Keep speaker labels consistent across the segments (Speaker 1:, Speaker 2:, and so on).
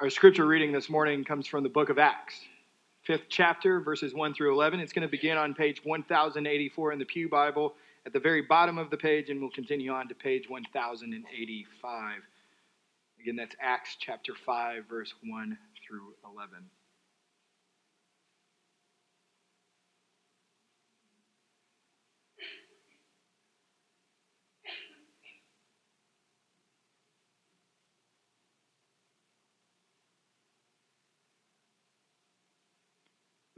Speaker 1: Our scripture reading this morning comes from the book of Acts, fifth chapter, verses 1 through 11. It's going to begin on page 1084 in the Pew Bible at the very bottom of the page, and we'll continue on to page 1085. Again, that's Acts chapter 5, verse 1 through 11.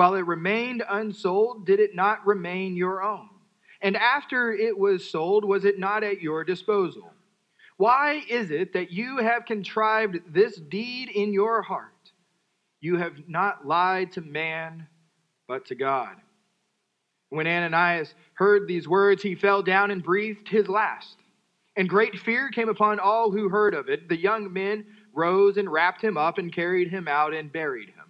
Speaker 1: While it remained unsold, did it not remain your own? And after it was sold, was it not at your disposal? Why is it that you have contrived this deed in your heart? You have not lied to man, but to God. When Ananias heard these words, he fell down and breathed his last. And great fear came upon all who heard of it. The young men rose and wrapped him up and carried him out and buried him.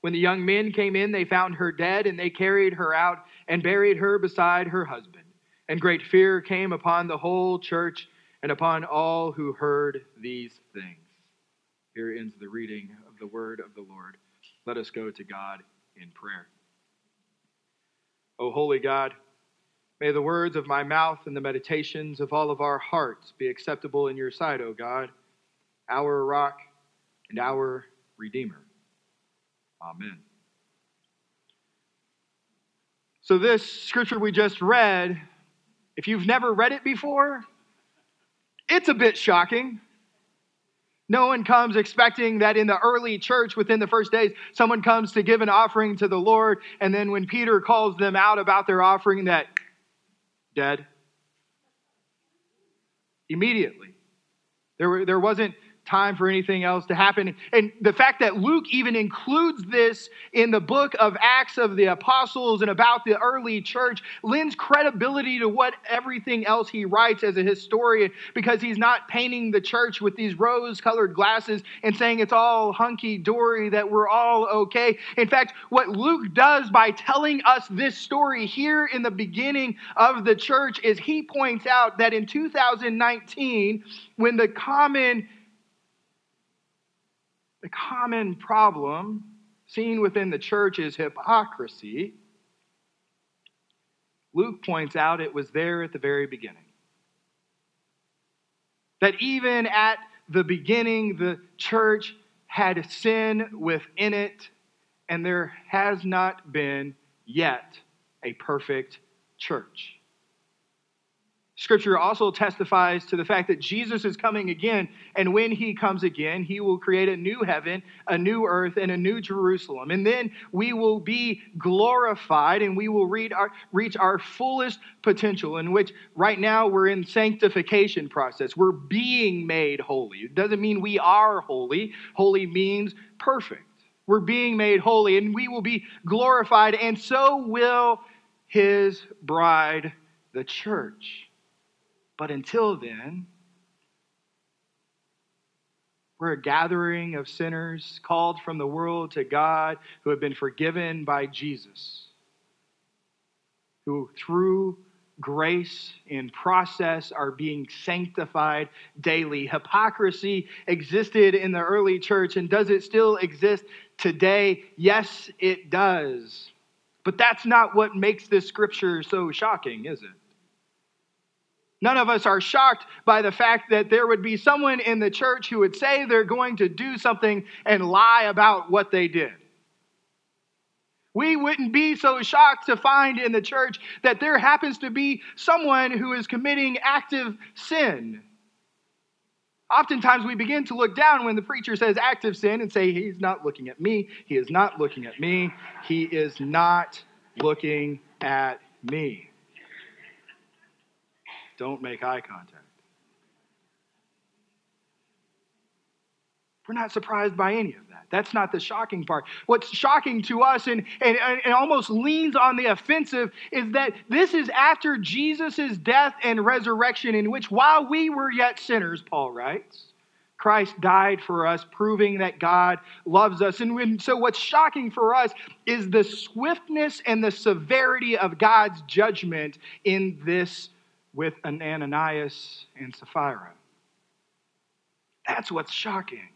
Speaker 1: When the young men came in, they found her dead, and they carried her out and buried her beside her husband. And great fear came upon the whole church and upon all who heard these things. Here ends the reading of the word of the Lord. Let us go to God in prayer. O holy God, may the words of my mouth and the meditations of all of our hearts be acceptable in your sight, O God, our rock and our redeemer. Amen. So, this scripture we just read, if you've never read it before, it's a bit shocking. No one comes expecting that in the early church, within the first days, someone comes to give an offering to the Lord, and then when Peter calls them out about their offering, that dead. Immediately. There, there wasn't time for anything else to happen. And the fact that Luke even includes this in the book of Acts of the Apostles and about the early church lends credibility to what everything else he writes as a historian because he's not painting the church with these rose colored glasses and saying it's all hunky dory, that we're all okay. In fact, what Luke does by telling us this story here in the beginning of the church is he points out that in 2019, when the common the common problem seen within the church is hypocrisy. Luke points out it was there at the very beginning. That even at the beginning, the church had sin within it, and there has not been yet a perfect church. Scripture also testifies to the fact that Jesus is coming again, and when he comes again, he will create a new heaven, a new earth, and a new Jerusalem. And then we will be glorified and we will our, reach our fullest potential, in which right now we're in sanctification process. We're being made holy. It doesn't mean we are holy, holy means perfect. We're being made holy, and we will be glorified, and so will his bride, the church. But until then, we're a gathering of sinners called from the world to God who have been forgiven by Jesus, who through grace and process are being sanctified daily. Hypocrisy existed in the early church, and does it still exist today? Yes, it does. But that's not what makes this scripture so shocking, is it? None of us are shocked by the fact that there would be someone in the church who would say they're going to do something and lie about what they did. We wouldn't be so shocked to find in the church that there happens to be someone who is committing active sin. Oftentimes, we begin to look down when the preacher says active sin and say, He's not looking at me. He is not looking at me. He is not looking at me. Don't make eye contact. We're not surprised by any of that. That's not the shocking part. What's shocking to us and, and, and almost leans on the offensive is that this is after Jesus' death and resurrection, in which while we were yet sinners, Paul writes, Christ died for us, proving that God loves us. And when, so, what's shocking for us is the swiftness and the severity of God's judgment in this with Ananias and Sapphira. That's what's shocking.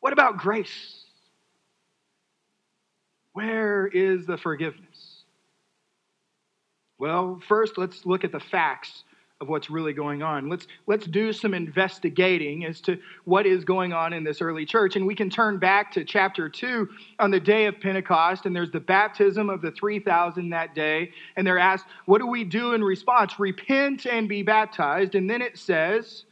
Speaker 1: What about grace? Where is the forgiveness? Well, first, let's look at the facts of what's really going on. Let's, let's do some investigating as to what is going on in this early church. And we can turn back to chapter 2 on the day of Pentecost, and there's the baptism of the 3,000 that day. And they're asked, What do we do in response? Repent and be baptized. And then it says,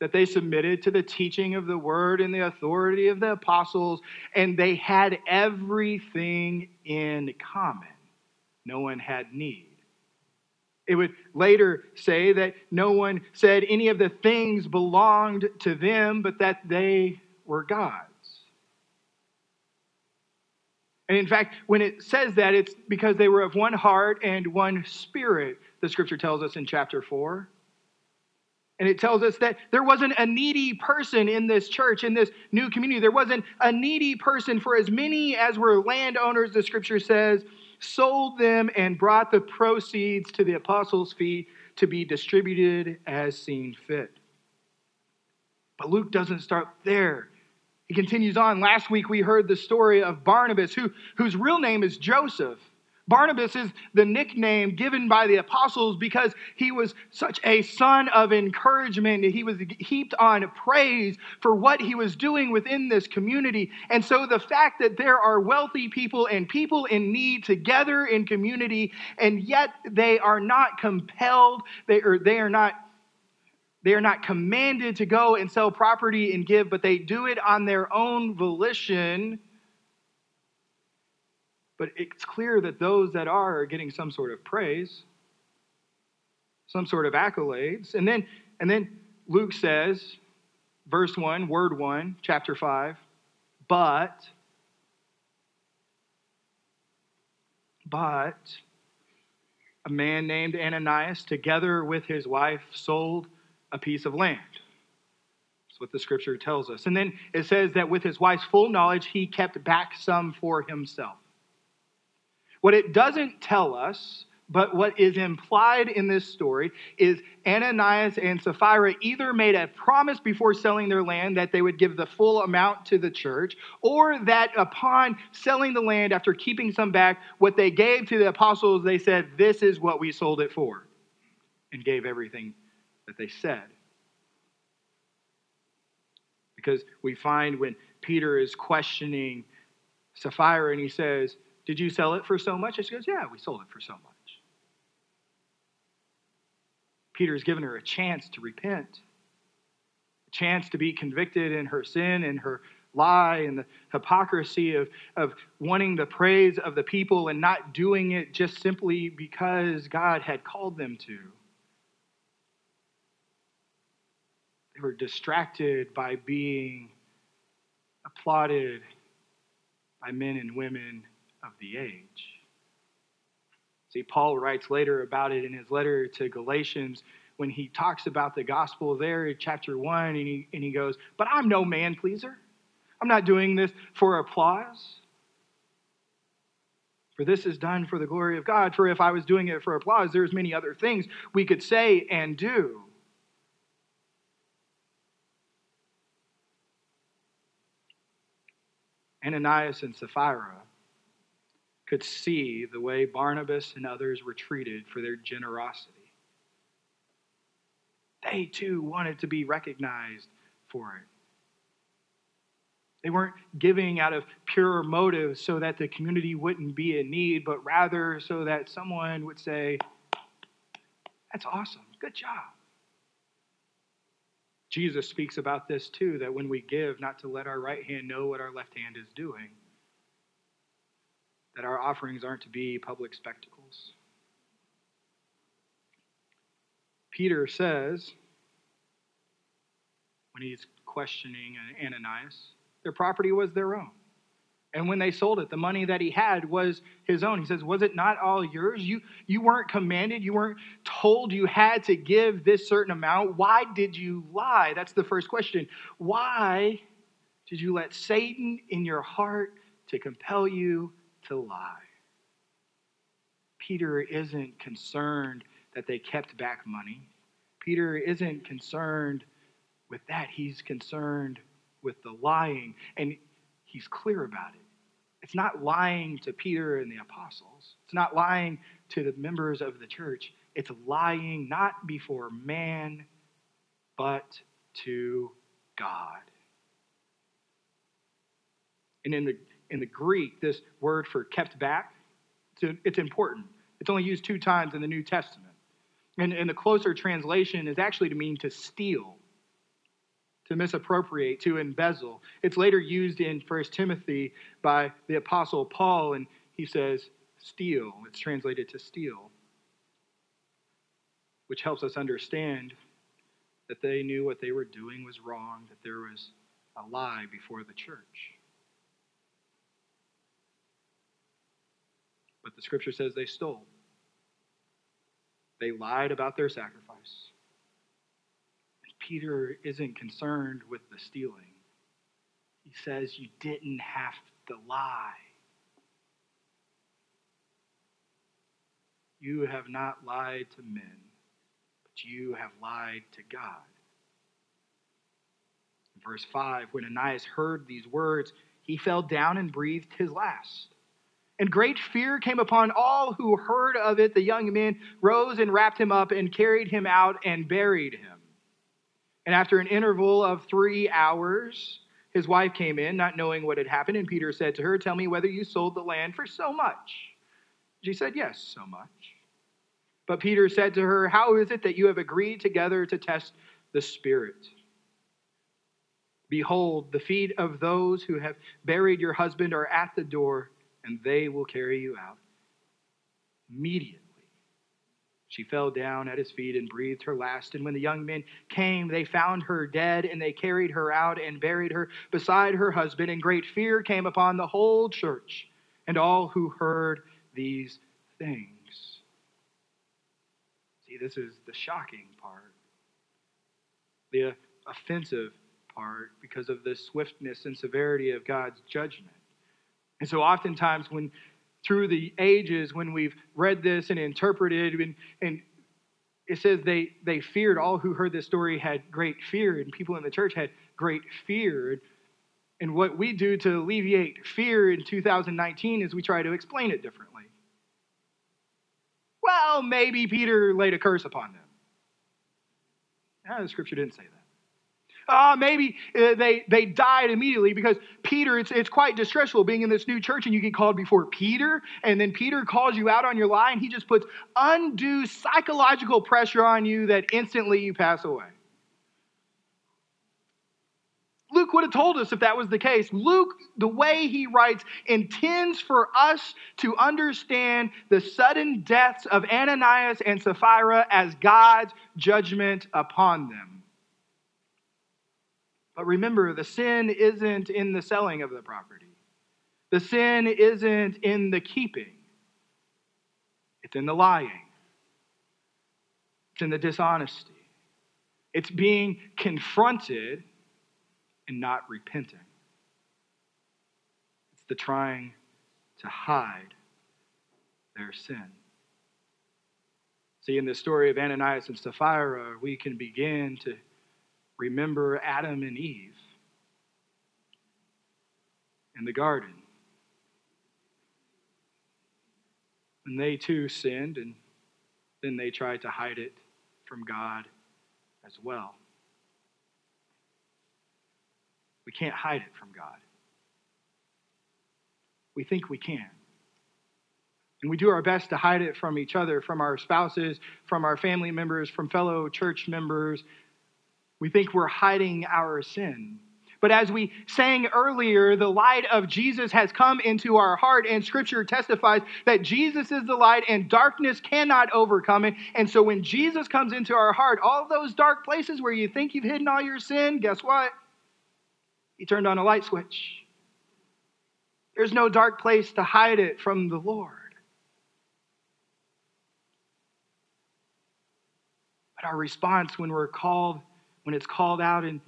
Speaker 1: that they submitted to the teaching of the word and the authority of the apostles, and they had everything in common. No one had need. It would later say that no one said any of the things belonged to them, but that they were God's. And in fact, when it says that, it's because they were of one heart and one spirit, the scripture tells us in chapter 4. And it tells us that there wasn't a needy person in this church, in this new community. There wasn't a needy person, for as many as were landowners, the scripture says, sold them and brought the proceeds to the apostles' feet to be distributed as seen fit. But Luke doesn't start there. He continues on. Last week we heard the story of Barnabas, who, whose real name is Joseph. Barnabas is the nickname given by the apostles because he was such a son of encouragement. He was heaped on praise for what he was doing within this community. And so the fact that there are wealthy people and people in need together in community, and yet they are not compelled, they are, they are not. They are not commanded to go and sell property and give, but they do it on their own volition but it's clear that those that are are getting some sort of praise, some sort of accolades. And then, and then Luke says, verse 1, word 1, chapter 5, but, but a man named Ananias, together with his wife, sold a piece of land. That's what the scripture tells us. And then it says that with his wife's full knowledge, he kept back some for himself. What it doesn't tell us, but what is implied in this story, is Ananias and Sapphira either made a promise before selling their land that they would give the full amount to the church, or that upon selling the land, after keeping some back, what they gave to the apostles, they said, This is what we sold it for, and gave everything that they said. Because we find when Peter is questioning Sapphira and he says, did you sell it for so much? And she goes, Yeah, we sold it for so much. Peter has given her a chance to repent, a chance to be convicted in her sin and her lie and the hypocrisy of, of wanting the praise of the people and not doing it just simply because God had called them to. They were distracted by being applauded by men and women of the age. See, Paul writes later about it in his letter to Galatians when he talks about the gospel there in chapter 1, and he, and he goes, But I'm no man pleaser. I'm not doing this for applause. For this is done for the glory of God. For if I was doing it for applause, there's many other things we could say and do. Ananias and Sapphira could see the way Barnabas and others were treated for their generosity. They too wanted to be recognized for it. They weren't giving out of pure motives so that the community wouldn't be in need, but rather so that someone would say, That's awesome. Good job. Jesus speaks about this too that when we give, not to let our right hand know what our left hand is doing, that our offerings aren't to be public spectacles. Peter says, when he's questioning Ananias, their property was their own. And when they sold it, the money that he had was his own. He says, Was it not all yours? You, you weren't commanded, you weren't told you had to give this certain amount. Why did you lie? That's the first question. Why did you let Satan in your heart to compel you to lie? Peter isn't concerned that they kept back money. Peter isn't concerned with that. He's concerned with the lying. And he's clear about it. It's not lying to Peter and the apostles, it's not lying to the members of the church. It's lying not before man, but to God. And in the, in the Greek, this word for kept back, it's, important. It's only used two times in the New Testament. And, and the closer translation is actually to mean to steal to misappropriate, to embezzle. It's later used in 1 Timothy by the Apostle Paul, and he says, steal. It's translated to steal, which helps us understand that they knew what they were doing was wrong, that there was a lie before the church. But the scripture says they stole. They lied about their sacrifice. Peter isn't concerned with the stealing. He says, You didn't have to lie. You have not lied to men, but you have lied to God. In verse 5, when Ananias heard these words, he fell down and breathed his last. And great fear came upon all who heard of it. The young men rose and wrapped him up and carried him out and buried him. And after an interval of three hours, his wife came in, not knowing what had happened, and Peter said to her, Tell me whether you sold the land for so much. She said, Yes, so much. But Peter said to her, How is it that you have agreed together to test the Spirit? Behold, the feet of those who have buried your husband are at the door, and they will carry you out. Immediately she fell down at his feet and breathed her last. And when the young men came, they found her dead, and they carried her out and buried her beside her husband. And great fear came upon the whole church and all who heard these things. See, this is the shocking part, the offensive part, because of the swiftness and severity of God's judgment. And so, oftentimes, when through the ages when we've read this and interpreted and, and it says they, they feared all who heard this story had great fear and people in the church had great fear. And what we do to alleviate fear in 2019 is we try to explain it differently. Well maybe peter laid a curse upon them. No, the scripture didn't say that uh, maybe uh, they, they died immediately because Peter, it's, it's quite distressful being in this new church and you get called before Peter, and then Peter calls you out on your lie, and he just puts undue psychological pressure on you that instantly you pass away. Luke would have told us if that was the case. Luke, the way he writes, intends for us to understand the sudden deaths of Ananias and Sapphira as God's judgment upon them. But remember, the sin isn't in the selling of the property, the sin isn't in the keeping, it's in the lying, it's in the dishonesty, it's being confronted and not repenting. It's the trying to hide their sin. See, in the story of Ananias and Sapphira, we can begin to remember Adam and Eve in the garden. And they too sinned, and then they tried to hide it from God as well. We can't hide it from God. we think we can. And we do our best to hide it from each other, from our spouses, from our family members, from fellow church members. We think we're hiding our sin. But as we sang earlier, the light of Jesus has come into our heart, and scripture testifies that Jesus is the light and darkness cannot overcome it. And so when Jesus comes into our heart, all those dark places where you think you've hidden all your sin, guess what? He turned on a light switch. There's no dark place to hide it from the Lord. But our response when we're called, when it's called out in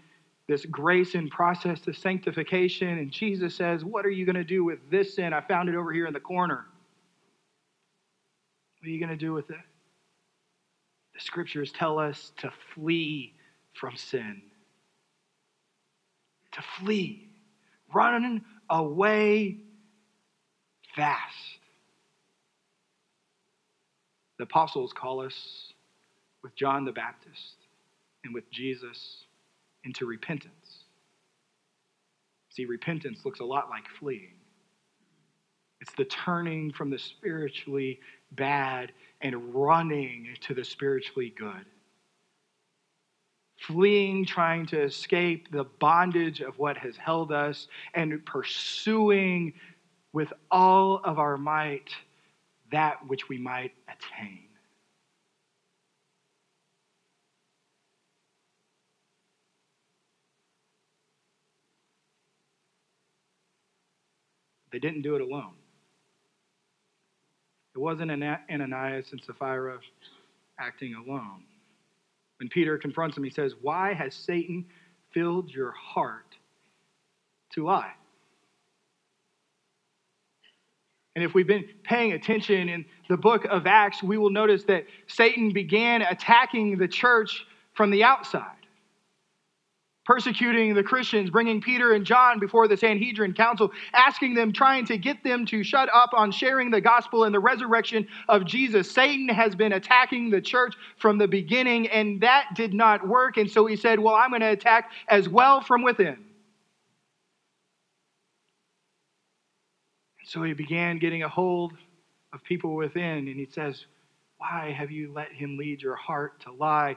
Speaker 1: this grace and process to sanctification, and Jesus says, What are you going to do with this sin? I found it over here in the corner. What are you going to do with it? The scriptures tell us to flee from sin. To flee. Run away fast. The apostles call us with John the Baptist and with Jesus into repentance. See, repentance looks a lot like fleeing. It's the turning from the spiritually bad and running to the spiritually good. Fleeing, trying to escape the bondage of what has held us, and pursuing with all of our might that which we might attain. They didn't do it alone. It wasn't Ananias and Sapphira acting alone. When Peter confronts him, he says, Why has Satan filled your heart to lie? And if we've been paying attention in the book of Acts, we will notice that Satan began attacking the church from the outside persecuting the Christians, bringing Peter and John before the Sanhedrin council, asking them, trying to get them to shut up on sharing the gospel and the resurrection of Jesus. Satan has been attacking the church from the beginning, and that did not work. And so he said, Well, I'm going to attack as well from within. So he began getting a hold of people within, and he says, Why have you let him lead your heart to lie?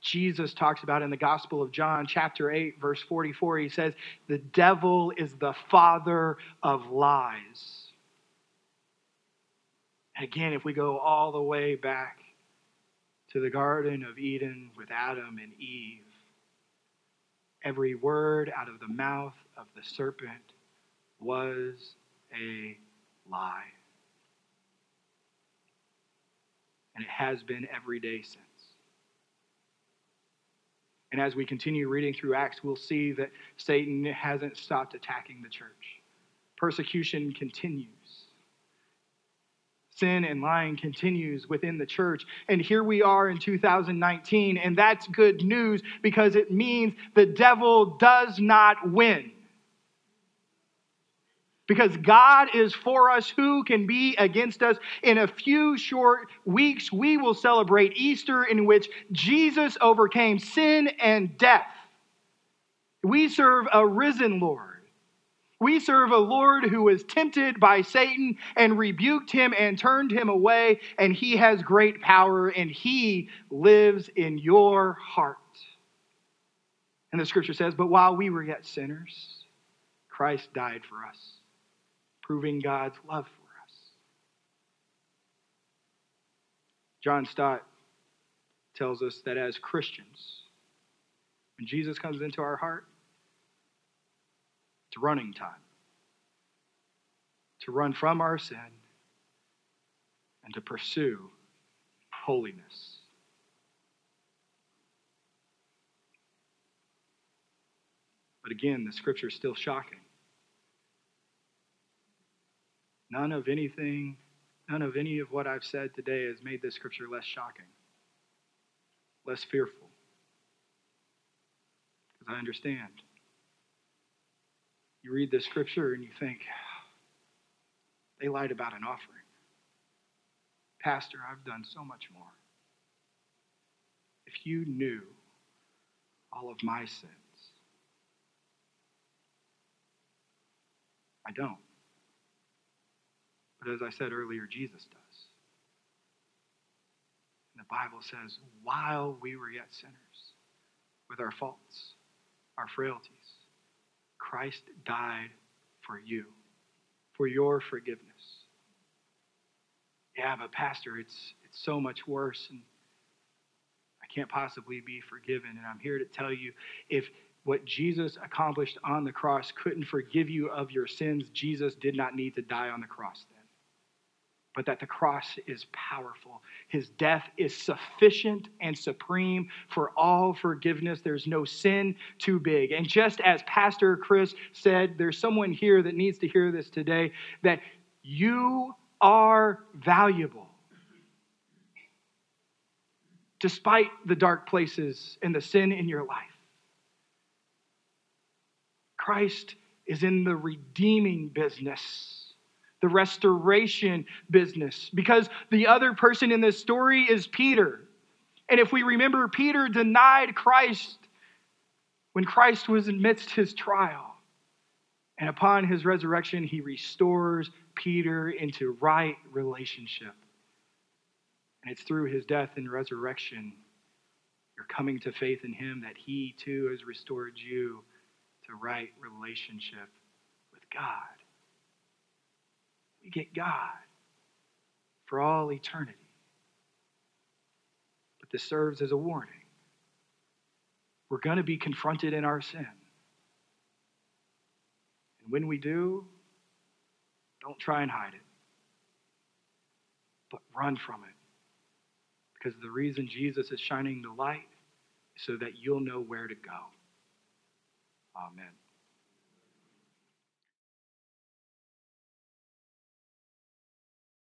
Speaker 1: Jesus talks about in the Gospel of John, chapter 8, verse 44. He says, The devil is the father of lies. Again, if we go all the way back to the Garden of Eden with Adam and Eve, every word out of the mouth of the serpent was a lie. And it has been every day since. And as we continue reading through Acts, we'll see that Satan hasn't stopped attacking the church. Persecution continues. Sin and lying continues within the church. And here we are in 2019, and that's good news because it means the devil does not win. Because God is for us, who can be against us? In a few short weeks, we will celebrate Easter, in which Jesus overcame sin and death. We serve a risen Lord. We serve a Lord who was tempted by Satan and rebuked him and turned him away, and he has great power, and he lives in your heart. And the scripture says, But while we were yet sinners, Christ died for us proving God's love for us. John Stott tells us that as Christians, when Jesus comes into our heart, it's running time to run from our sin and to pursue holiness. But again, the scripture is still shocking. None of anything, none of any of what I've said today has made this scripture less shocking, less fearful. Because I understand. You read this scripture and you think, they lied about an offering. Pastor, I've done so much more. If you knew all of my sins, I don't. But as I said earlier, Jesus does. And the Bible says, while we were yet sinners, with our faults, our frailties, Christ died for you, for your forgiveness. Yeah, but Pastor, it's, it's so much worse, and I can't possibly be forgiven. And I'm here to tell you if what Jesus accomplished on the cross couldn't forgive you of your sins, Jesus did not need to die on the cross. But that the cross is powerful. His death is sufficient and supreme for all forgiveness. There's no sin too big. And just as Pastor Chris said, there's someone here that needs to hear this today that you are valuable. Despite the dark places and the sin in your life. Christ is in the redeeming business, the restoration business, because the other person in this story is Peter. And if we remember, Peter denied Christ when Christ was amidst his trial. And upon his resurrection, he restores Peter into right relationship. And it's through his death and resurrection, you're coming to faith in him, that he too has restored you to right relationship with God. We get God for all eternity. But this serves as a warning. We're going to be confronted in our sin. And when we do, don't try and hide it, but run from it. Because the reason Jesus is shining the light is so that you'll know where to go. Amen.